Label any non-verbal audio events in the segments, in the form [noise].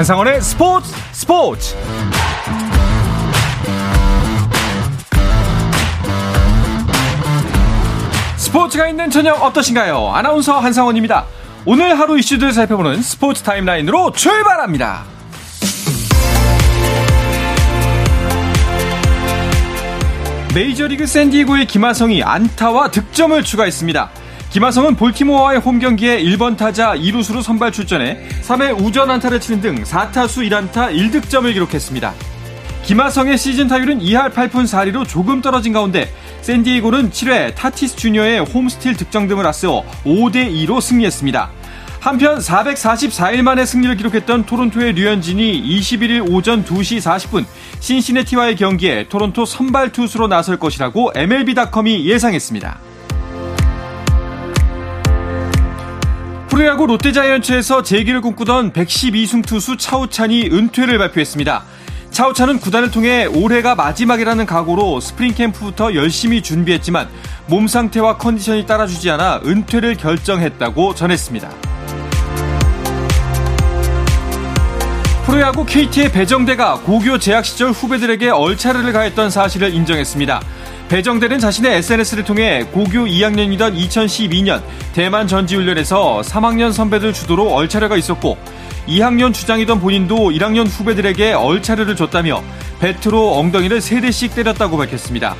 한상원의 스포츠 스포츠 스포츠가 있는 저녁 어떠신가요? 아나운서 한상원입니다. 오늘 하루 이슈들 살펴보는 스포츠 타임라인으로 출발합니다. 메이저리그 샌디에고의 김하성이 안타와 득점을 추가했습니다. 김하성은 볼티모어와의 홈 경기에 1번 타자 2루수로 선발 출전해 3회 우전 안타를 치는 등 4타수 1안타 1득점을 기록했습니다. 김하성의 시즌 타율은 2할 8푼 4리로 조금 떨어진 가운데 샌디에고는 7회 타티스 주니어의 홈스틸 득점 등을 앞세워 5대2로 승리했습니다. 한편 444일 만에 승리를 기록했던 토론토의 류현진이 21일 오전 2시 40분 신시내티와의 경기에 토론토 선발 투수로 나설 것이라고 MLB.com이 예상했습니다. 프로야구 롯데자이언츠에서 재기를 꿈꾸던 112승 투수 차우찬이 은퇴를 발표했습니다. 차우찬은 구단을 통해 올해가 마지막이라는 각오로 스프링 캠프부터 열심히 준비했지만 몸 상태와 컨디션이 따라주지 않아 은퇴를 결정했다고 전했습니다. 프로야구 KT의 배정대가 고교 재학 시절 후배들에게 얼차려를 가했던 사실을 인정했습니다. 배정대는 자신의 SNS를 통해 고교 2학년이던 2012년 대만 전지훈련에서 3학년 선배들 주도로 얼차려가 있었고 2학년 주장이던 본인도 1학년 후배들에게 얼차례를 줬다며 배트로 엉덩이를 3대씩 때렸다고 밝혔습니다.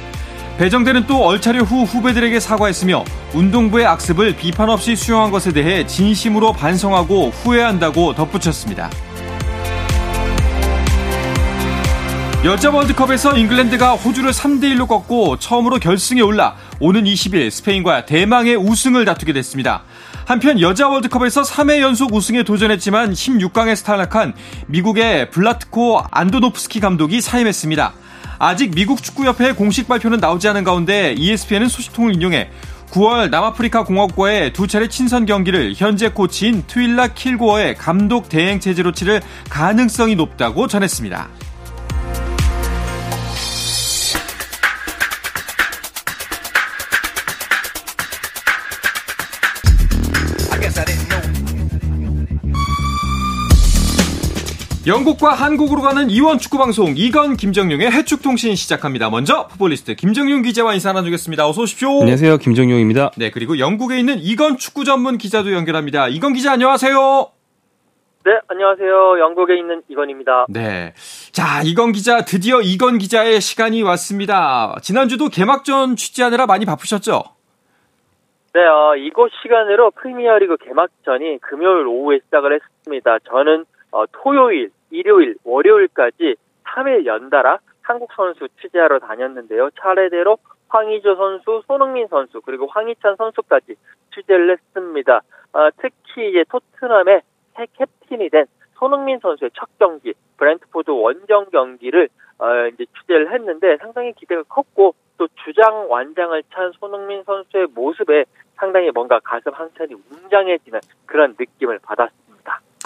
배정대는 또 얼차례 후 후배들에게 사과했으며 운동부의 악습을 비판 없이 수용한 것에 대해 진심으로 반성하고 후회한다고 덧붙였습니다. 여자 월드컵에서 잉글랜드가 호주를 3대1로 꺾고 처음으로 결승에 올라 오는 20일 스페인과 대망의 우승을 다투게 됐습니다. 한편 여자 월드컵에서 3회 연속 우승에 도전했지만 16강에 탈락한 미국의 블라트코 안도노프스키 감독이 사임했습니다. 아직 미국 축구협회의 공식 발표는 나오지 않은 가운데 ESPN은 소식통을 인용해 9월 남아프리카 공화국과의 두 차례 친선 경기를 현재 코치인 트윌라 킬고어의 감독 대행 체제로 치를 가능성이 높다고 전했습니다. 영국과 한국으로 가는 이원 축구 방송 이건 김정용의 해축 통신 시작합니다. 먼저 풋볼리스트 김정용 기자와 인사 나누겠습니다. 어서 오십시오. 안녕하세요. 김정용입니다. 네, 그리고 영국에 있는 이건 축구 전문 기자도 연결합니다. 이건 기자 안녕하세요. 네, 안녕하세요. 영국에 있는 이건입니다. 네. 자, 이건 기자, 드디어 이건 기자의 시간이 왔습니다. 지난주도 개막전 취재하느라 많이 바쁘셨죠? 네, 어, 이곳 시간으로 프리미어리그 개막전이 금요일 오후에 시작을 했습니다. 저는 어, 토요일, 일요일, 월요일까지 3일 연달아 한국 선수 취재하러 다녔는데요. 차례대로 황의조 선수, 손흥민 선수, 그리고 황희찬 선수까지 취재를 했습니다. 어, 특히 이제 토트넘의 새 캡틴이 된 손흥민 선수의 첫 경기, 브랜트포드 원정 경기를 어, 이제 취재를 했는데 상당히 기대가 컸고 또 주장 완장을 찬 손흥민 선수의 모습에 상당히 뭔가 가슴 한 켠이 웅장해지는 그런 느낌을 받았습니다.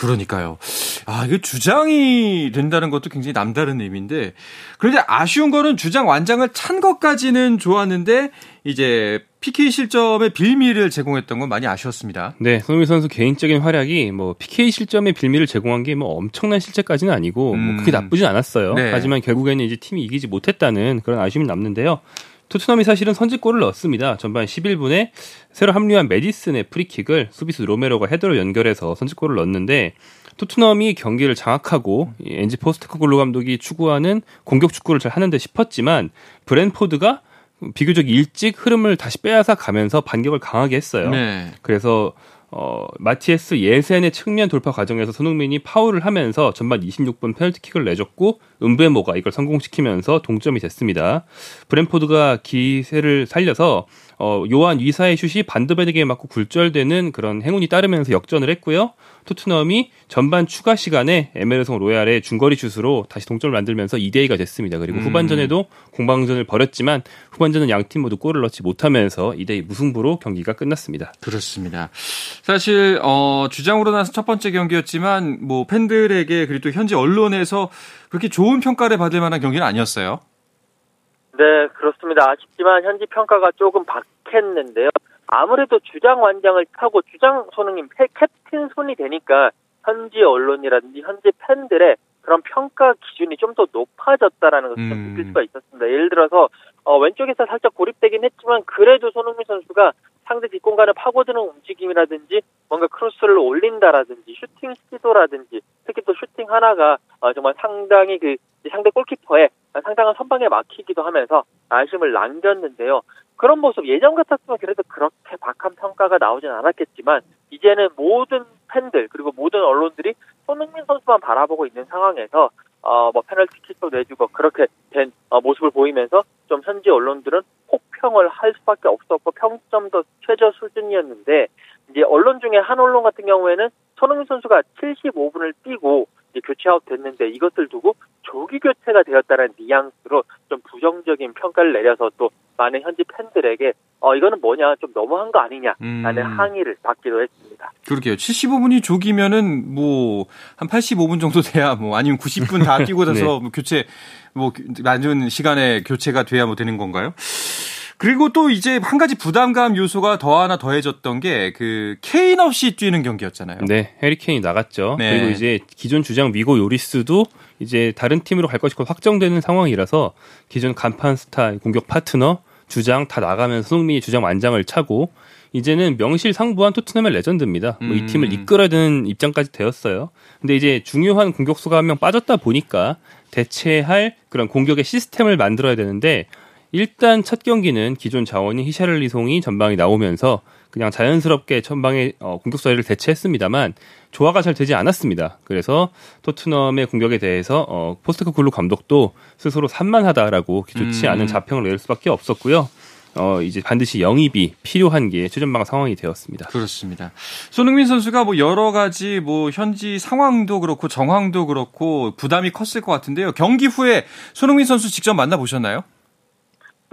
그러니까요. 아, 이게 주장이 된다는 것도 굉장히 남다른 의미인데, 그런데 아쉬운 거는 주장 완장을 찬 것까지는 좋았는데, 이제 PK 실점의 빌미를 제공했던 건 많이 아쉬웠습니다. 네, 손흥민 선수 개인적인 활약이 뭐 PK 실점의 빌미를 제공한 게 뭐 엄청난 실체까지는 아니고 뭐 음. 뭐 그게 나쁘진 않았어요. 네. 하지만 결국에는 이제 팀이 이기지 못했다는 그런 아쉬움이 남는데요. 토트넘이 사실은 선제골을 넣었습니다. 전반 11분에 새로 합류한 메디슨의 프리킥을 수비수 로메로가 헤더로 연결해서 선제골을 넣었는데 토트넘이 경기를 장악하고 엔지 포스테코글루 감독이 추구하는 공격 축구를 잘 하는데 싶었지만 브렌트포드가 비교적 일찍 흐름을 다시 빼앗아 가면서 반격을 강하게 했어요. 네. 그래서 어, 마티에스 옌센의 측면 돌파 과정에서 손흥민이 파울을 하면서 전반 26분 페널티킥을 내줬고 음뵈모가 이걸 성공시키면서 동점이 됐습니다. 브랜포드가 기세를 살려서 어, 요한 위사의 슛이 반드베드에게 맞고 굴절되는 그런 행운이 따르면서 역전을 했고요. 토트넘이 전반 추가 시간에 에메르송 로얄의 중거리 슛으로 다시 동점을 만들면서 2대 2가 됐습니다. 그리고 음. 후반전에도 공방전을 벌였지만 후반전은 양 팀 모두 골을 넣지 못하면서 2대 2 무승부로 경기가 끝났습니다. 그렇습니다. 사실 어, 주장으로 나서 첫 번째 경기였지만 뭐 팬들에게 그리고 또 현지 언론에서 그렇게 좋은 평가를 받을 만한 경기는 아니었어요. 네, 그렇습니다. 아쉽지만 현지 평가가 조금 박했는데요. 아무래도 주장 완장을 타고 주장 손흥민 캡틴 손이 되니까 현지 언론이라든지 현지 팬들의 그런 평가 기준이 좀 더 높아졌다라는 것을 좀 느낄 음. 수가 있었습니다. 예를 들어서 어, 왼쪽에서 살짝 고립되긴 했지만 그래도 손흥민 선수가 상대 뒷공간을 파고드는 움직임이라든지 뭔가 크로스를 올린다라든지 슈팅 시도라든지 특히 또 슈팅 하나가 어, 정말 상당히 그 상대 골키퍼에 상당한 선방에 막히기도 하면서 아쉬움을 남겼는데요. 그런 모습 예전 같았으면 그래도 그렇게 박한 평가가 나오진 않았겠지만 이제는 모든 팬들 그리고 모든 언론들이 손흥민 선수만 바라보고 있는 상황에서 어 뭐 페널티킥도 내주고 그렇게 된 어, 모습을 보이면서 좀 현지 언론들은 혹평을 할 수밖에 없었고 평점도 최저 수준이었는데 이제 언론 중에 한 언론 같은 경우에는 손흥민 선수가 75분을 뛰고 교체 아웃 됐는데 이것을 두고 조기 교체가 되었다는 뉘앙스로 좀 부정적인 평가를 내려서 또 많은 현지 팬들에게 어 이거는 뭐냐 좀 너무한 거 아니냐라는 음. 항의를 받기도 했습니다. 그러게요. 75분이 조기면은 뭐 한 85분 정도 돼야 뭐 아니면 90분 다 [laughs] 뛰고 나서 네. 뭐 교체 뭐 맞은 시간에 교체가 돼야 뭐 되는 건가요? 그리고 또 이제 한 가지 부담감 요소가 더 하나 더해졌던 게 그 케인 없이 뛰는 경기였잖아요. 네, 해리 케인이 나갔죠. 네. 그리고 이제 기존 주장 미고 요리스도 이제 다른 팀으로 갈 것이 확정되는 상황이라서 기존 간판 스타 공격 파트너 주장 다 나가면서 손흥민이 주장 완장을 차고 이제는 명실상부한 토트넘의 레전드입니다. 뭐이 음. 팀을 이끌어야 되는 입장까지 되었어요. 근데 이제 중요한 공격수가 한 명 빠졌다 보니까 대체할 그런 공격의 시스템을 만들어야 되는데 일단 첫 경기는 기존 자원인 히샤를리송이 전방에 나오면서 그냥 자연스럽게 전방의 어, 공격수를 대체했습니다만 조화가 잘 되지 않았습니다. 그래서 토트넘의 공격에 대해서 어, 포스트크 굴루 감독도 스스로 산만하다라고 좋지 음. 않은 자평을 낼 수밖에 없었고요. 어, 이제 반드시 영입이 필요한 게 최전방 상황이 되었습니다. 그렇습니다. 손흥민 선수가 뭐 여러 가지 뭐 현지 상황도 그렇고 정황도 그렇고 부담이 컸을 것 같은데요. 경기 후에 손흥민 선수 직접 만나보셨나요?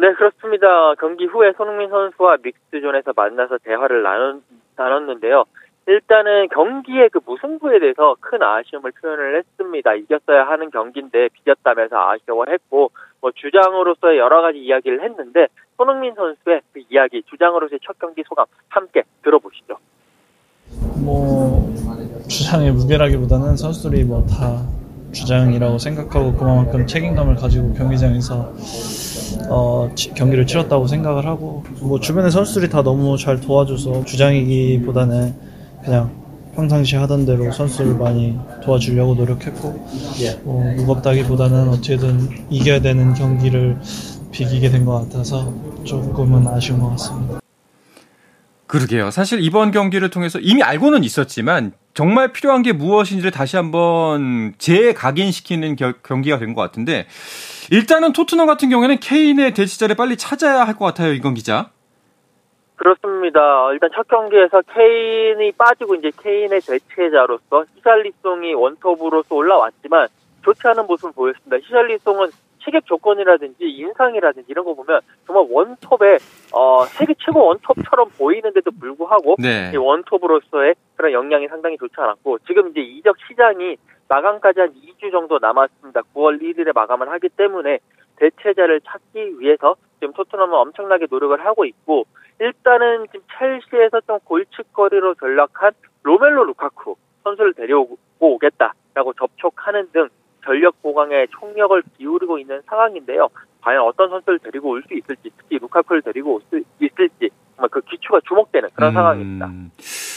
네, 그렇습니다. 경기 후에 손흥민 선수와 믹스존에서 만나서 대화를 나눴, 나눴는데요. 일단은 경기의 그 무승부에 대해서 큰 아쉬움을 표현을 했습니다. 이겼어야 하는 경기인데 비겼다면서 아쉬워했고 뭐 주장으로서의 여러 가지 이야기를 했는데 손흥민 선수의 그 이야기 주장으로서의 첫 경기 소감 함께 들어보시죠. 뭐 주장의 무게라기보다는 선수들이 뭐 다 주장이라고 생각하고 그만큼 책임감을 가지고 경기장에서 어, 경기를 치렀다고 생각을 하고 뭐 주변의 선수들이 다 너무 잘 도와줘서 주장이기보다는 그냥 평상시 하던 대로 선수를 많이 도와주려고 노력했고 뭐 무겁다기보다는 어떻게든 이겨야 되는 경기를 비기게 된 것 같아서 조금은 아쉬운 것 같습니다. 그러게요. 사실 이번 경기를 통해서 이미 알고는 있었지만 정말 필요한 게 무엇인지를 다시 한번 재각인시키는 겨, 경기가 된 것 같은데 일단은 토트넘 같은 경우에는 케인의 대치자를 빨리 찾아야 할 것 같아요, 이건 기자. 그렇습니다. 일단 첫 경기에서 케인이 빠지고 이제 케인의 대체자로서 히샬리송이 원톱으로서 올라왔지만 좋지 않은 모습을 보였습니다. 히샬리송은 체격 조건이라든지 인상이라든지 이런 거 보면 정말 원톱에 어 세계 최고 원톱처럼 보이는데도 불구하고 네. 이 원톱으로서의 그런 역량이 상당히 좋지 않았고 지금 이제 이적 시장이 마감까지 한 2주 정도 남았습니다. 9월 1일에 마감을 하기 때문에 대체자를 찾기 위해서 지금 토트넘은 엄청나게 노력을 하고 있고 일단은 지금 첼시에서 좀 골칫거리로 전락한 로멜로 루카쿠 선수를 데려오고 오겠다라고 접촉하는 등 전력 보강에 총력을 기울이고 있는 상황인데요. 과연 어떤 선수를 데리고 올 수 있을지, 특히 루카쿠를 데리고 올 수 있을지 정말 그 기초가 주목되는 그런 음... 상황입니다.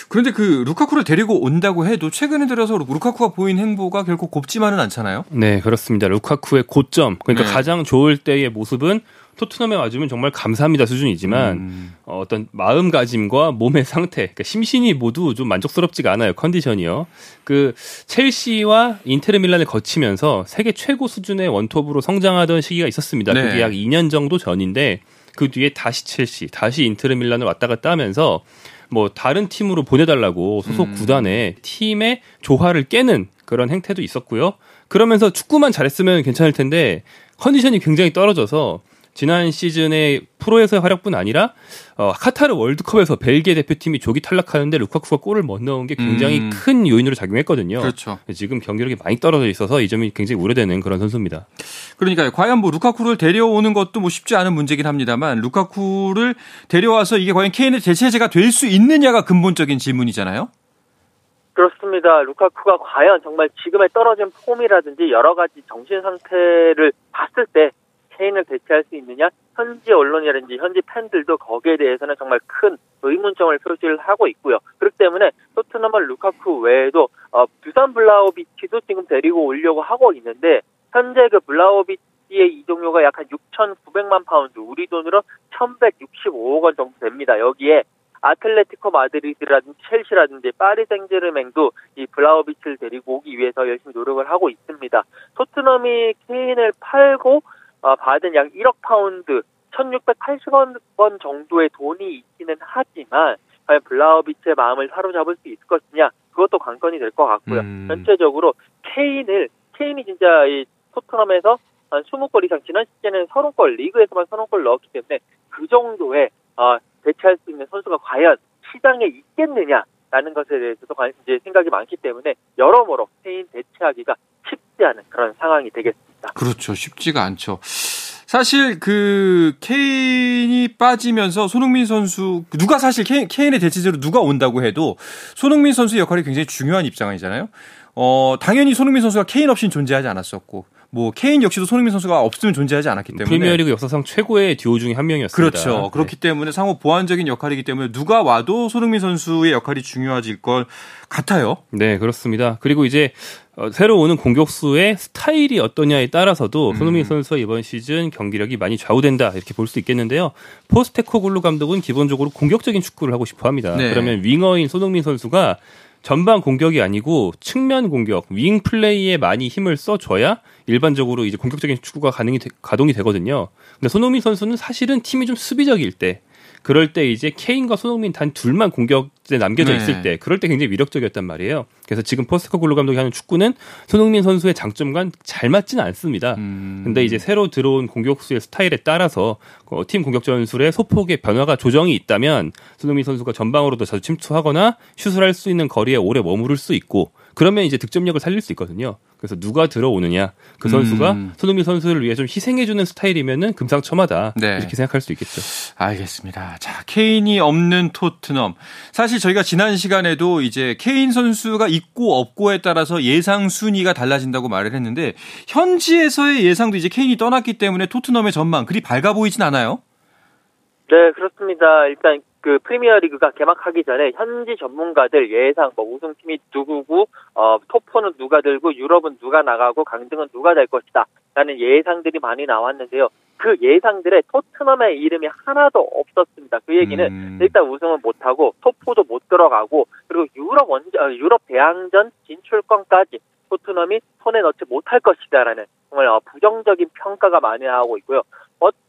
그런데 그 루카쿠를 데리고 온다고 해도 최근에 들어서 루카쿠가 보인 행보가 결코 곱지만은 않잖아요. 네, 그렇습니다. 루카쿠의 고점, 그러니까 네. 가장 좋을 때의 모습은 토트넘에 와주면 정말 감사합니다 수준이지만 음. 어, 어떤 마음가짐과 몸의 상태, 그러니까 심신이 모두 좀 만족스럽지가 않아요 컨디션이요. 그 첼시와 인테르 밀란을 거치면서 세계 최고 수준의 원톱으로 성장하던 시기가 있었습니다. 네. 그게 약 2년 정도 전인데 그 뒤에 다시 첼시, 다시 인테르 밀란을 왔다 갔다 하면서 뭐 다른 팀으로 보내달라고 소속 음. 구단에 팀의 조화를 깨는 그런 행태도 있었고요. 그러면서 축구만 잘했으면 괜찮을 텐데 컨디션이 굉장히 떨어져서 지난 시즌의 프로에서의 활약뿐 아니라 어, 카타르 월드컵에서 벨기에 대표팀이 조기 탈락하는데 루카쿠가 골을 못 넣은 게 굉장히 음. 큰 요인으로 작용했거든요. 그렇죠. 지금 경기력이 많이 떨어져 있어서 이 점이 굉장히 우려되는 그런 선수입니다. 그러니까 과연 뭐 루카쿠를 데려오는 것도 뭐 쉽지 않은 문제긴 합니다만 루카쿠를 데려와서 이게 과연 케인의 대체제가 될 수 있느냐가 근본적인 질문이잖아요. 그렇습니다. 루카쿠가 과연 정말 지금의 떨어진 폼이라든지 여러 가지 정신 상태를 봤을 때 케인을 대체할 수 있느냐? 현지 언론이라든지 현지 팬들도 거기에 대해서는 정말 큰 의문점을 표시를 하고 있고요. 그렇기 때문에 토트넘은 루카쿠 외에도 어, 두산 블라우비치도 지금 데리고 오려고 하고 있는데 현재 그 블라우비치의 이동료가 약 한 6,900만 파운드, 우리 돈으로 1,165억 원 정도 됩니다. 여기에 아틀레티코 마드리드라든지 첼시라든지 파리 생제르맹도 이 블라우비치를 데리고 오기 위해서 열심히 노력을 하고 있습니다. 토트넘이 케인을 팔고 어, 받은 약 1억 파운드 1680원 정도의 돈이 있기는 하지만 과연 블라우비치의 마음을 사로잡을 수 있을 것이냐 그것도 관건이 될 것 같고요. 음. 전체적으로 케인을 케인이 진짜 이 토트넘에서 한 20골 이상 지난 시즌에는 30골 리그에서만 30골 넣었기 때문에 그 정도의 어, 대체할 수 있는 선수가 과연 시장에 있겠느냐라는 것에 대해서도 이제 생각이 많기 때문에 여러모로 케인 대체하기가 그런 상황이 되겠습니다. 그렇죠. 쉽지가 않죠. 사실 그 케인이 빠지면서 손흥민 선수 누가 사실 케인, 케인의 대체제로 누가 온다고 해도 손흥민 선수의 역할이 굉장히 중요한 입장이잖아요. 어 당연히 손흥민 선수가 케인 없이는 존재하지 않았었고 뭐 케인 역시도 손흥민 선수가 없으면 존재하지 않았기 때문에 프리미어리그 역사상 최고의 듀오 중에 한 명이었습니다. 그렇죠. 네. 그렇기 때문에 상호 보완적인 역할이기 때문에 누가 와도 손흥민 선수의 역할이 중요해질 것 같아요. 네, 그렇습니다. 그리고 이제 어, 새로 오는 공격수의 스타일이 어떠냐에 따라서도 음. 손흥민 선수가 이번 시즌 경기력이 많이 좌우된다 이렇게 볼 수 있겠는데요. 포스테코글루 감독은 기본적으로 공격적인 축구를 하고 싶어 합니다. 네. 그러면 윙어인 손흥민 선수가 전방 공격이 아니고 측면 공격, 윙 플레이에 많이 힘을 써줘야 일반적으로 이제 공격적인 축구가 가능이 되, 가동이 되거든요. 근데 손흥민 선수는 사실은 팀이 좀 수비적일 때 그럴 때 이제 케인과 손흥민 단 둘만 공격에 남겨져 네. 있을 때 그럴 때 굉장히 위력적이었단 말이에요. 그래서 지금 포스코글로 감독이 하는 축구는 손흥민 선수의 장점과 잘 맞지는 않습니다. 음. 근데 이제 새로 들어온 공격수의 스타일에 따라서 어, 팀 공격 전술의 소폭의 변화가 조정이 있다면 손흥민 선수가 전방으로도 자주 침투하거나 슛을 할 수 있는 거리에 오래 머무를 수 있고 그러면 이제 득점력을 살릴 수 있거든요. 그래서 누가 들어오느냐 그 선수가 음. 손흥민 선수를 위해 좀 희생해주는 스타일이면은 금상첨화다 네. 이렇게 생각할 수 있겠죠. 알겠습니다. 자 케인이 없는 토트넘 사실 저희가 지난 시간에도 이제 케인 선수가 있고 없고에 따라서 예상 순위가 달라진다고 말을 했는데 현지에서의 예상도 이제 케인이 떠났기 때문에 토트넘의 전망 그리 밝아 보이진 않아요. 네 그렇습니다. 일단 그 프리미어 리그가 개막하기 전에 현지 전문가들 예상 뭐 우승팀이 누구고 어 토포는 누가 들고 유럽은 누가 나가고 강등은 누가 될 것이다 라는 예상들이 많이 나왔는데요. 그 예상들에 토트넘의 이름이 하나도 없었습니다. 그 얘기는 음. 일단 우승은 못하고 토포도 못 들어가고 그리고 유럽 원정 어, 유럽 대항전 진출권까지 토트넘이 손에 넣지 못할 것이다라는 정말 어, 부정적인 평가가 많이 나오고 있고요.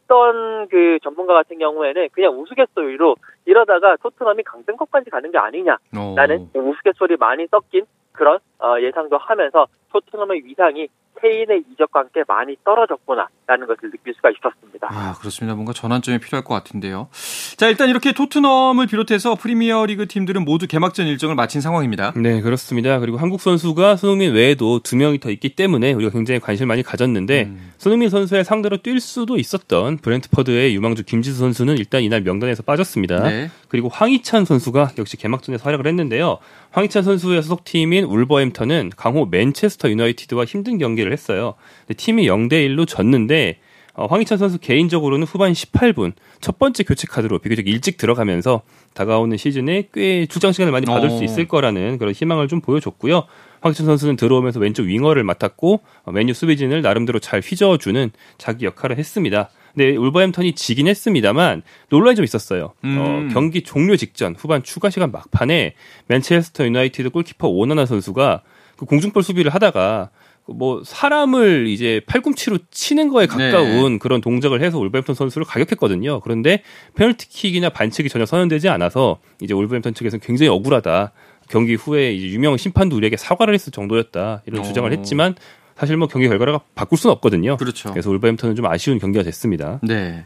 어떤 그 전문가 같은 경우에는 그냥 우스갯소리로 이러다가 토트넘이 강등권까지 가는 게 아니냐라는 우스갯소리 많이 섞인 그런 어, 예상도 하면서 토트넘의 위상이 케인의 이적과 함께 많이 떨어졌구나라는 것을 느낄 수가 있었습니다. 아 그렇습니다. 뭔가 전환점이 필요할 것 같은데요. 자 일단 이렇게 토트넘을 비롯해서 프리미어리그 팀들은 모두 개막전 일정을 마친 상황입니다. 네 그렇습니다. 그리고 한국 선수가 손흥민 외에도 두 명이 더 있기 때문에 우리가 굉장히 관심을 많이 가졌는데 음. 손흥민 선수의 상대로 뛸 수도 있었던 브렌트퍼드의 유망주 김지수 선수는 일단 이날 명단에서 빠졌습니다. 네. 그리고 황희찬 선수가 역시 개막전에서 활약을 했는데요. 황희찬 선수의 소속팀인 울버햄턴은 강호 맨체스터 유나이티드와 힘든 경기를 했어요. 팀이 0대 1로 졌는데 어, 황희찬 선수 개인적으로는 후반 18분 첫 번째 교체 카드로 비교적 일찍 들어가면서 다가오는 시즌에 꽤 출장 시간을 많이 받을 오. 수 어. 있을 거라는 그런 희망을 좀 보여줬고요. 황희찬 선수는 들어오면서 왼쪽 윙어를 맡았고 어, 메뉴 수비진을 나름대로 잘 휘저어주는 자기 역할을 했습니다. 네, 울버햄턴이 지긴 했습니다만 논란이 좀 있었어요. 어, 음. 어, 경기 종료 직전 후반 추가 시간 막판에 맨체스터 유나이티드 골키퍼 오나나 선수가 그 공중볼 수비를 하다가 뭐 사람을 이제 팔꿈치로 치는 거에 가까운 네. 그런 동작을 해서 울버햄턴 선수를 가격했거든요. 그런데 페널티킥이나 반칙이 전혀 선언되지 않아서 이제 울버햄턴 측에서는 굉장히 억울하다. 경기 후에 이제 유명 심판도 우리에게 사과를 했을 정도였다 이런 오. 주장을 했지만 사실 뭐 경기 결과가 바꿀 수는 없거든요. 그렇죠. 그래서 울버햄턴은 좀 아쉬운 경기가 됐습니다. 네.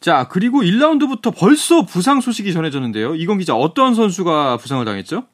자, 그리고 1라운드부터 벌써 부상 소식이 전해졌는데요. 이건 기자 어떤 선수가 부상을 당했죠?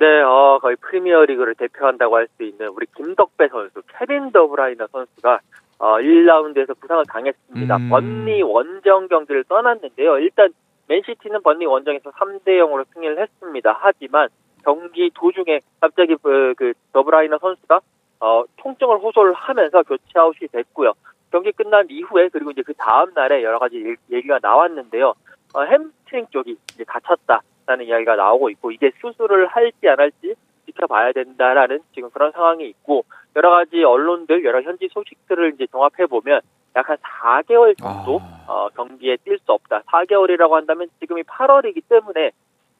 네, 어, 거의 프리미어리그를 대표한다고 할 수 있는 우리 김덕배 선수, 케빈 더브라이너 선수가 어, 1라운드에서 부상을 당했습니다. 음. 번니 원정 경기를 떠났는데요. 일단 맨시티는 번니 원정에서 3대 0으로 승리를 했습니다. 하지만 경기 도중에 갑자기 그, 그 더브라이너 선수가 어, 통증을 호소를 하면서 교체 아웃이 됐고요. 경기 끝난 이후에 그리고 이제 그 다음 날에 여러 가지 얘기가 나왔는데요. 어, 햄스트링 쪽이 이제 다쳤다 라는 이야기가 나오고 있고 이게 수술을 할지 안 할지 지켜봐야 된다라는 지금 그런 상황이 있고 여러 가지 언론들 여러 현지 소식들을 이제 종합해 보면 약 한 4개월 정도 아... 어, 경기에 뛸 수 없다. 4개월이라고 한다면 지금이 8월이기 때문에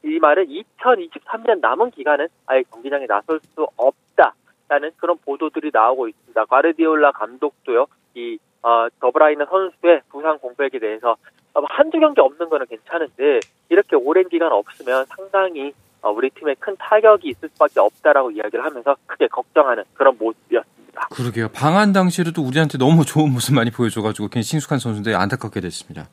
이 말은 2023년 남은 기간은 아예 경기장에 나설 수 없다라는 그런 보도들이 나오고 있습니다. 과르디올라 감독도요. 이 어, 더브라이너 선수의 부상 공백에 대해서 한두 경기 없는 거는 괜찮은데 이렇게 오랜 기간 없으면 상당히 어, 우리 팀에 큰 타격이 있을 수밖에 없다라고 이야기를 하면서 크게 걱정하는 그런 모습이었습니다. 그러게요. 방한 당시에도 우리한테 너무 좋은 모습 많이 보여줘가지고 괜히 친숙한 선수인데 안타깝게 됐습니다.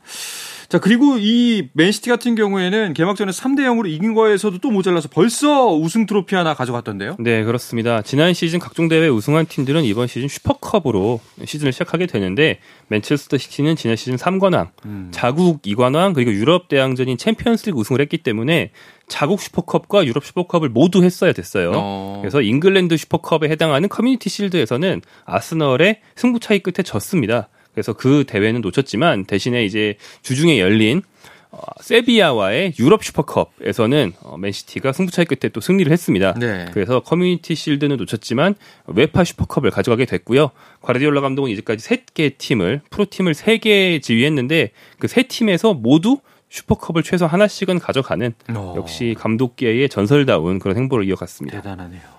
자, 그리고 이 맨시티 같은 경우에는 개막전에 3대 0으로 이긴 거에서도 또 모자라서 벌써 우승 트로피 하나 가져갔던데요? 네, 그렇습니다. 지난 시즌 각종 대회 우승한 팀들은 이번 시즌 슈퍼컵으로 시즌을 시작하게 되는데 맨체스터 시티는 지난 시즌 3관왕, 음. 자국 2관왕, 그리고 유럽 대항전인 챔피언스리그 우승을 했기 때문에 자국 슈퍼컵과 유럽 슈퍼컵을 모두 했어야 됐어요. 어. 그래서 잉글랜드 슈퍼컵에 해당하는 커뮤니티 실드에서는 아스널의 승부 차이 끝에 졌습니다. 그래서 그 대회는 놓쳤지만 대신에 이제 주중에 열린 어, 세비야와의 유럽 슈퍼컵에서는 어, 맨시티가 승부차이 끝에 또 승리를 했습니다. 네. 그래서 커뮤니티 실드는 놓쳤지만 웨파 슈퍼컵을 가져가게 됐고요. 과르디올라 감독은 이제까지 세개 팀을 프로팀을 세 개 지휘했는데 그 세 팀에서 모두 슈퍼컵을 최소 하나씩은 가져가는 어. 역시 감독계의 전설다운 그런 행보를 이어갔습니다. 대단하네요.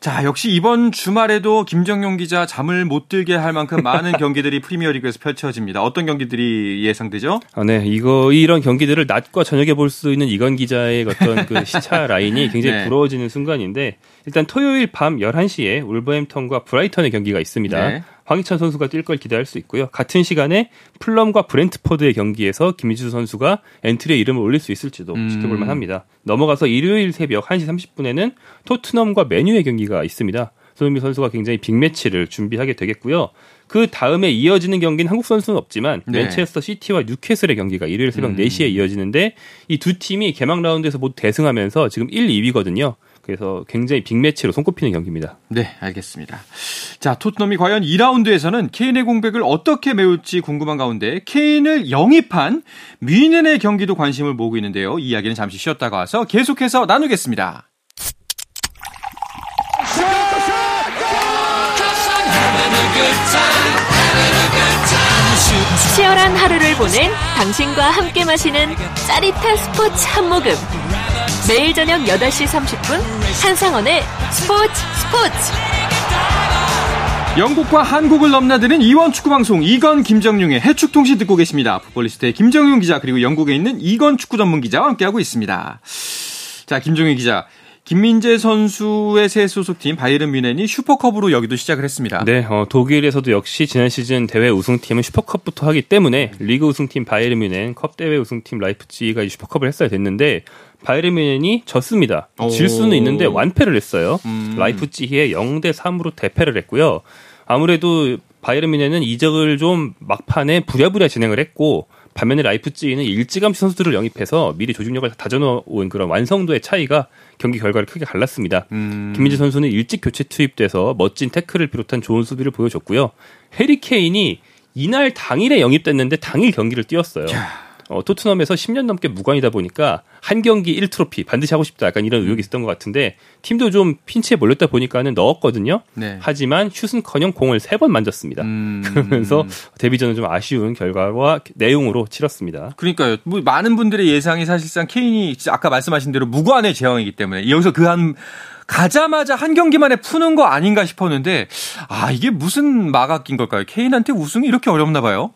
자, 역시 이번 주말에도 김정용 기자 잠을 못 들게 할 만큼 많은 [laughs] 경기들이 프리미어리그에서 펼쳐집니다. 어떤 경기들이 예상되죠? 아, 네, 이거 이런 경기들을 낮과 저녁에 볼 수 있는 이건 기자의 어떤 그 시차 [laughs] 라인이 굉장히 네. 부러워지는 순간인데 일단 토요일 밤 11시에 울버햄턴과 브라이턴의 경기가 있습니다. 네. 황희찬 선수가 뛸 걸 기대할 수 있고요. 같은 시간에 플럼과 브렌트포드의 경기에서 김희주 선수가 엔트리에 이름을 올릴 수 있을지도 음. 지켜볼 만합니다. 넘어가서 일요일 새벽 1시 30분에는 토트넘과 메뉴의 경기가 있습니다. 손흥민 선수가 굉장히 빅매치를 준비하게 되겠고요. 그 다음에 이어지는 경기는 한국 선수는 없지만 네. 맨체스터 시티와 뉴캐슬의 경기가 일요일 새벽 음. 4시에 이어지는데 이 두 팀이 개막 라운드에서 모두 대승하면서 지금 1, 2위거든요. 그래서 굉장히 빅매치로 손꼽히는 경기입니다. 네, 알겠습니다. 자, 토트넘이 과연 2라운드에서는 케인의 공백을 어떻게 메울지 궁금한 가운데 케인을 영입한 미넨의 경기도 관심을 모으고 있는데요. 이 이야기는 잠시 쉬었다가 와서 계속해서 나누겠습니다. 치열한 하루를 보낸 당신과 함께 마시는 짜릿한 스포츠 한 모금. 매일 저녁 8시 30분 한상원의 스포츠 스포츠 영국과 한국을 넘나드는 이원 축구 방송 이건 김정용의 해축 통신 듣고 계십니다. 풋볼리스트의 김정용 기자 그리고 영국에 있는 이건 축구 전문 기자와 함께하고 있습니다. 자, 김정용 기자. 김민재 선수의 새 소속팀 바이에른 뮌헨이 슈퍼컵으로 여기도 시작을 했습니다. 네, 어, 독일에서도 역시 지난 시즌 대회 우승팀은 슈퍼컵부터 하기 때문에 리그 우승팀 바이에른 뮌헨, 컵 대회 우승팀 라이프치히가 슈퍼컵을 했어야 됐는데 바이에른 뮌헨이 졌습니다. 질 수는 있는데 완패를 했어요. 음. 라이프치히에 0대 3으로 대패를 했고요. 아무래도 바이에른 뮌헨은 이적을 좀 막판에 부랴부랴 진행을 했고 반면에 라이프찌히는 일찌감치 선수들을 영입해서 미리 조직력을 다져놓은 그런 완성도의 차이가 경기 결과를 크게 갈랐습니다. 음. 김민재 선수는 일찍 교체 투입돼서 멋진 태클을 비롯한 좋은 수비를 보여줬고요. 해리 케인이 이날 당일에 영입됐는데 당일 경기를 뛰었어요. 야. 어, 토트넘에서 10년 넘게 무관이다 보니까 한 경기 1트로피 반드시 하고 싶다 약간 이런 의욕이 있었던 것 같은데 팀도 좀 핀치에 몰렸다 보니까는 넣었거든요. 네. 하지만 슛은커녕 공을 세 번 만졌습니다. 음... [laughs] 그러면서 데뷔전은 좀 아쉬운 결과와 내용으로 치렀습니다. 그러니까요. 뭐 많은 분들의 예상이 사실상 케인이 아까 말씀하신 대로 무관의 제왕이기 때문에 여기서 그 한 가자마자 한 경기만에 푸는 거 아닌가 싶었는데 아 이게 무슨 마각인 걸까요? 케인한테 우승이 이렇게 어렵나 봐요.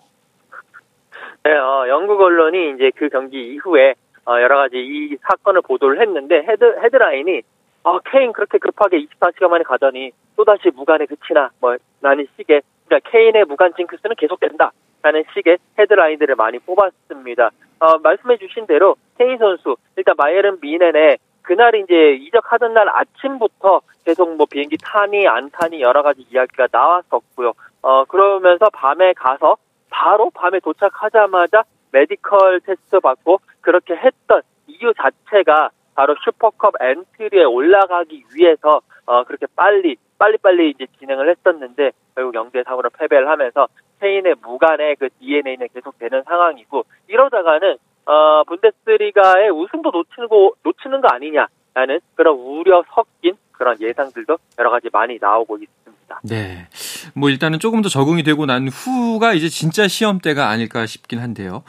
네, 어, 영국 언론이 이제 그 경기 이후에 어, 여러 가지 이 사건을 보도를 했는데 헤드 헤드라인이 어, 케인 그렇게 급하게 24시간 만에 가더니 또다시 무관에 그치나 뭐 라는 식의 그러니까 케인의 무관 징크스는 계속된다 라는 식의 헤드라인들을 많이 뽑았습니다. 어, 말씀해 주신 대로 케인 선수 일단 마이에른 미넨에 그날 이제 이적하던 날 아침부터 계속 뭐 비행기 타니 안 타니 여러 가지 이야기가 나왔었고요. 어 그러면서 밤에 가서 바로 밤에 도착하자마자 메디컬 테스트 받고 그렇게 했던 이유 자체가 바로 슈퍼컵 엔트리에 올라가기 위해서 어, 그렇게 빨리 빨리빨리 이제 진행을 했었는데 결국 0대 3으로 패배를 하면서 스페인의 무관의 그 DNA는 계속되는 상황이고 이러다가는 어, 분데스리가의 우승도 놓치고 놓치는 거 아니냐라는 그런 우려 섞인 그런 예상들도 여러 가지 많이 나오고 있습니다. 네. 뭐 일단은 조금 더 적응이 되고 난 후가 이제 진짜 시험대가 아닐까 싶긴 한데요.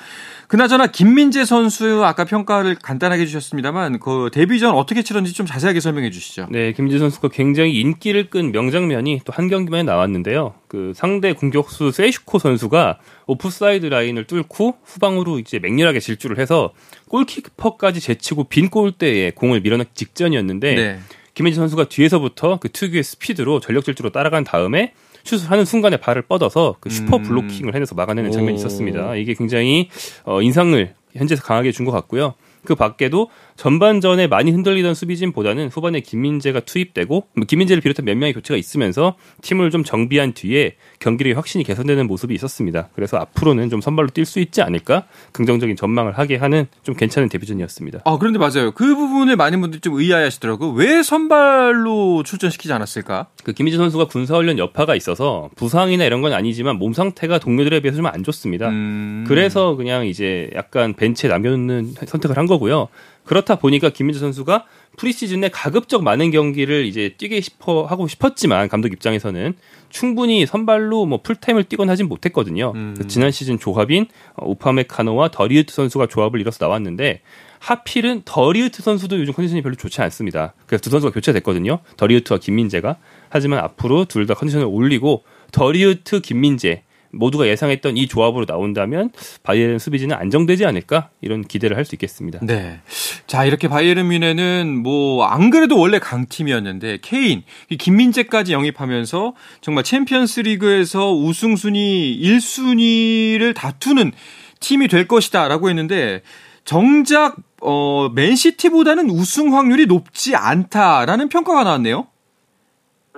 그나저나 김민재 선수 아까 평가를 간단하게 해주셨습니다만 그 데뷔전 어떻게 치렀는지 좀 자세하게 설명해 주시죠. 네, 김민재 선수가 굉장히 인기를 끈 명장면이 또 한 경기만에 나왔는데요. 그 상대 공격수 세슈코 선수가 오프사이드 라인을 뚫고 후방으로 이제 맹렬하게 질주를 해서 골키퍼까지 제치고 빈 골대에 공을 밀어넣기 직전이었는데 네. 김민재 선수가 뒤에서부터 그 특유의 스피드로 전력 질주로 따라간 다음에 슛을 하는 순간에 발을 뻗어서 그 슈퍼 음. 블로킹을 해내서 막아내는 장면이 있었습니다. 이게 굉장히 어, 인상을 현재에서 강하게 준 것 같고요. 그 밖에도 전반전에 많이 흔들리던 수비진보다는 후반에 김민재가 투입되고 뭐 김민재를 비롯한 몇 명의 교체가 있으면서 팀을 좀 정비한 뒤에 경기력이 확실히 개선되는 모습이 있었습니다. 그래서 앞으로는 좀 선발로 뛸 수 있지 않을까 긍정적인 전망을 하게 하는 좀 괜찮은 데뷔전이었습니다. 아 그런데 맞아요. 그 부분을 많은 분들이 좀 의아해하시더라고요. 왜 선발로 출전시키지 않았을까? 그 김민재 선수가 군사훈련 여파가 있어서 부상이나 이런 건 아니지만 몸 상태가 동료들에 비해서 좀 안 좋습니다. 음... 그래서 그냥 이제 약간 벤치에 남겨놓는 선택을 한 거고요. 그렇다 보니까 김민재 선수가 프리시즌에 가급적 많은 경기를 이제 뛰게 싶어 하고 싶었지만 감독 입장에서는 충분히 선발로 뭐 풀타임을 뛰곤 하진 못했거든요. 음. 그 지난 시즌 조합인 오파메카노와 더리우트 선수가 조합을 이뤄서 나왔는데 하필은 더리우트 선수도 요즘 컨디션이 별로 좋지 않습니다. 그래서 두 선수가 교체됐거든요. 더리우트와 김민재가. 하지만 앞으로 둘 다 컨디션을 올리고 더리우트, 김민재 모두가 예상했던 이 조합으로 나온다면 바이에른 수비진은 안정되지 않을까 이런 기대를 할 수 있겠습니다. 네. 자 이렇게 바이에른 뮌헨은 뭐 안 그래도 원래 강팀이었는데 케인, 김민재까지 영입하면서 정말 챔피언스 리그에서 우승 순위 1순위를 다투는 팀이 될 것이다라고 했는데 정작 어 맨시티보다는 우승 확률이 높지 않다라는 평가가 나왔네요.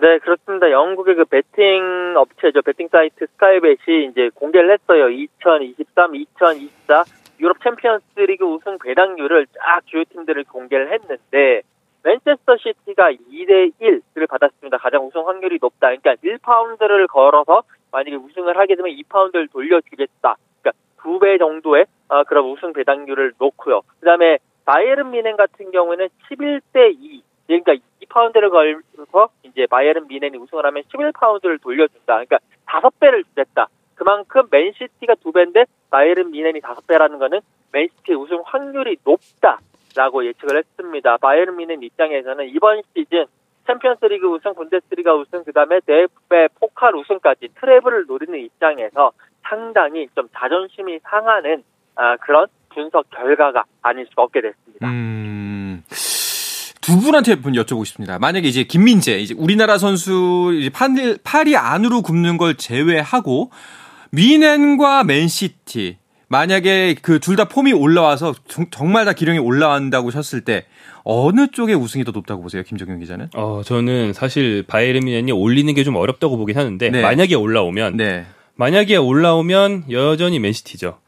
네, 그렇습니다. 영국의 그 베팅 업체죠. 베팅 사이트 스카이벳이 이제 공개를 했어요. 2023, 2024 유럽 챔피언스 리그 우승 배당률을 쫙 주요 팀들을 공개를 했는데 맨체스터 시티가 2대 1을 받았습니다. 가장 우승 확률이 높다. 그러니까 1파운드를 걸어서 만약에 우승을 하게 되면 2파운드를 돌려주겠다. 그러니까 2배 정도의 어, 그런 우승 배당률을 놓고요. 그다음에 바이에른 뮌헨 같은 경우는 11대 2 그러니까 2파운드를 걸고 이제 바이에른 뮌헨이 우승을 하면 11파운드를 돌려준다. 그러니까 5배를 주겠다. 그만큼 맨시티가 2배인데 바이에른 뮌헨이 5배라는 거는 맨시티 우승 확률이 높다라고 예측을 했습니다. 바이에른 미넨 입장에서는 이번 시즌 챔피언스리그 우승, 분데스리가 우승, 그다음에 대회 포칼 우승까지 트래블을 노리는 입장에서 상당히 좀 자존심이 상하는 아, 그런 분석 결과가 아닐 수가 없게 됐습니다. 음... 두 분한테 한번 여쭤보고 싶습니다. 만약에 이제 김민재, 이제 우리나라 선수 이제 팔, 팔이 안으로 굽는 걸 제외하고 미넨과 맨시티 만약에 그 둘 다 폼이 올라와서 정 말 다 기량이 올라간다고 셨을 때 어느 쪽의 우승이 더 높다고 보세요, 김정현 기자는? 어, 저는 사실 바이에른 미넨이 올리는 게 좀 어렵다고 보긴 하는데 네. 만약에 올라오면 네. 만약에 올라오면 여전히 맨시티죠.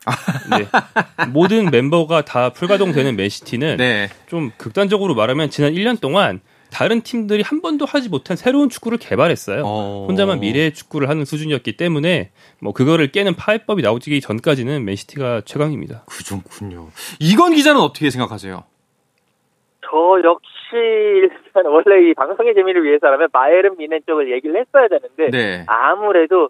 네. [laughs] 모든 멤버가 다 풀가동되는 맨시티는 네. 좀 극단적으로 말하면 지난 1년 동안 다른 팀들이 한 번도 하지 못한 새로운 축구를 개발했어요. 어... 혼자만 미래의 축구를 하는 수준이었기 때문에 뭐 그거를 깨는 파훼법이 나오기 전까지는 맨시티가 최강입니다. 그렇군요. 이건 기자는 어떻게 생각하세요? 저 역시 원래 이 방송의 재미를 위해서라면 바이에른 뮌헨 쪽을 얘기를 했어야 되는데 네. 아무래도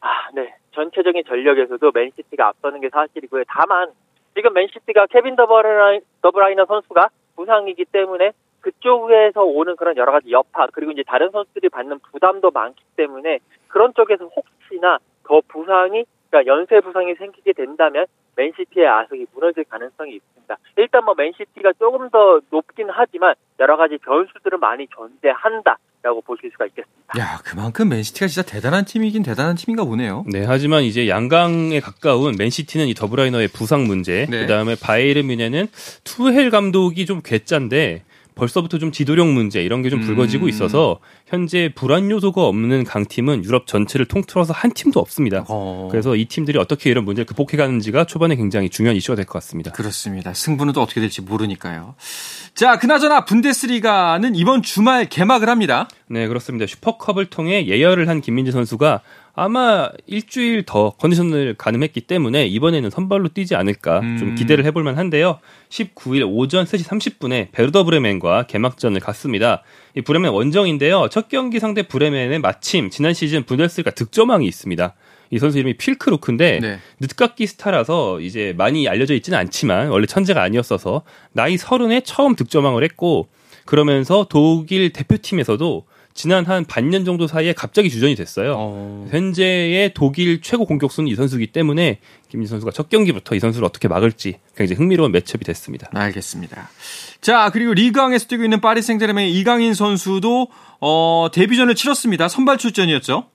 아, 네. 전체적인 전력에서도 맨시티가 앞서는 게 사실이고요. 다만 지금 맨시티가 케빈 더브라이, 더브라이너 선수가 부상이기 때문에 그쪽에서 오는 그런 여러 가지 여파 그리고 이제 다른 선수들이 받는 부담도 많기 때문에 그런 쪽에서 혹시나 더 부상이 그러니까 연쇄 부상이 생기게 된다면 맨시티의 아성이 무너질 가능성이 있습니다. 일단 뭐 맨시티가 조금 더 높긴 하지만 여러 가지 변수들은 많이 존재한다. 라고 보실 수가 있겠습니다. 야, 그만큼 맨시티가 진짜 대단한 팀이긴 대단한 팀인가 보네요. 네, 하지만 이제 양강에 가까운 맨시티는 이 더브라이너의 부상 문제, 네. 그다음에 바이에른 뮌헨은 투헬 감독이 좀 괴짠데 벌써부터 좀 지도력 문제 이런 게좀 불거지고 음. 있어서 현재 불안 요소가 없는 강팀은 유럽 전체를 통틀어서 한 팀도 없습니다. 어. 그래서 이 팀들이 어떻게 이런 문제를 극복해 가는지가 초반에 굉장히 중요한 이슈가 될 것 같습니다. 그렇습니다. 승부는 또 어떻게 될지 모르니까요. 자, 그나저나 분데스리가는 이번 주말 개막을 합니다. 네, 그렇습니다. 슈퍼컵을 통해 예열을 한 김민재 선수가 아마 일주일 더 컨디션을 가늠했기 때문에 이번에는 선발로 뛰지 않을까 음. 좀 기대를 해볼 만 한데요. 19일 오전 3시 30분에 베르더 브레멘과 개막전을 갔습니다. 이 브레멘 원정인데요. 첫 경기 상대 브레멘에 마침 지난 시즌 분데스리가 득점왕이 있습니다. 이 선수 이름이 필크루크인데 네. 늦깎이 스타라서 이제 많이 알려져 있지는 않지만 원래 천재가 아니었어서 나이 서른에 처음 득점왕을 했고 그러면서 독일 대표팀에서도 지난 한 반년 정도 사이에 갑자기 주전이 됐어요. 어. 현재의 독일 최고 공격수는 이 선수이기 때문에 김민 선수가 첫 경기부터 이 선수를 어떻게 막을지 굉장히 흥미로운 매첩이 됐습니다. 알겠습니다. 자 그리고 리그왕에서 뛰고 있는 파리 생제르맹의 이강인 선수도 어, 데뷔전을 치렀습니다. 선발 출전이었죠.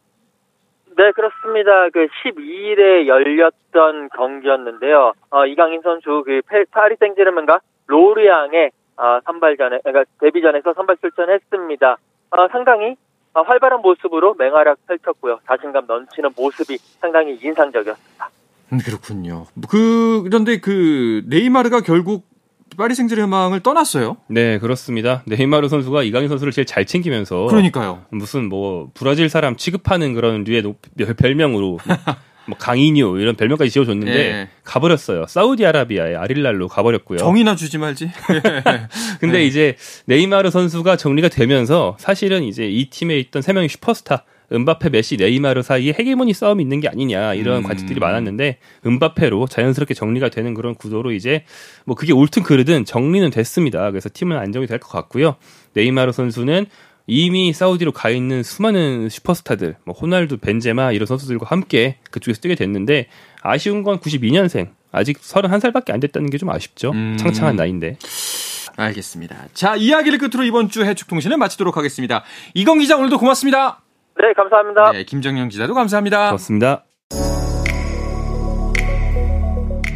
네, 그렇습니다. 그 12일에 열렸던 경기였는데요. 어, 이강인 선수 그 파리 생제르맹과 로르앙의 어, 선발전에 그러니까 데뷔전에서 선발 출전했습니다. 어, 상당히 어, 활발한 모습으로 맹활약 펼쳤고요. 자신감 넘치는 모습이 상당히 인상적이었습니다. 음, 그렇군요. 그 그런데 그 네이마르가 결국 파리 생제르맹을 떠났어요. 네, 그렇습니다. 네이마르 선수가 이강인 선수를 제일 잘 챙기면서 그러니까요. 무슨 뭐 브라질 사람 취급하는 그런 류의 별명으로 [laughs] 뭐 강인유 이런 별명까지 지어줬는데 예. 가버렸어요. 사우디아라비아의 아릴랄로 가버렸고요. 정이나 주지 말지. [laughs] 근데 네. 이제 네이마르 선수가 정리가 되면서 사실은 이제 이 팀에 있던 세 명의 슈퍼스타 은바페, 메시, 네이마르 사이에 헤게모니 싸움이 있는 게 아니냐 이런 음. 관측들이 많았는데 은바페로 자연스럽게 정리가 되는 그런 구도로 이제 뭐 그게 옳든 그르든 정리는 됐습니다. 그래서 팀은 안정이 될 것 같고요. 네이마르 선수는 이미 사우디로 가 있는 수많은 슈퍼스타들, 뭐 호날두, 벤제마 이런 선수들과 함께 그쪽에서 뛰게 됐는데 아쉬운 건 92년생. 아직 31살밖에 안 됐다는 게 좀 아쉽죠. 음... 창창한 나이인데. 알겠습니다. 자, 이야기를 끝으로 이번 주 해축 통신을 마치도록 하겠습니다. 이건 기자 오늘도 고맙습니다. 네, 감사합니다. 네, 김정영 기자도 감사합니다. 고맙습니다.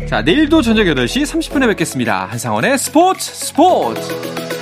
자, 내일도 저녁 8시 30분에 뵙겠습니다. 한상원의 스포츠 스포츠!